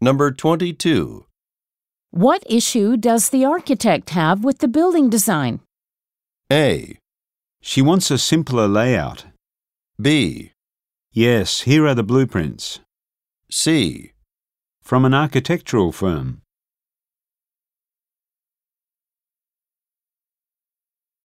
Number 22. What issue does the architect have with the building design? A. She wants a simpler layout. B. Yes, here are the blueprints. C. From an architectural firm.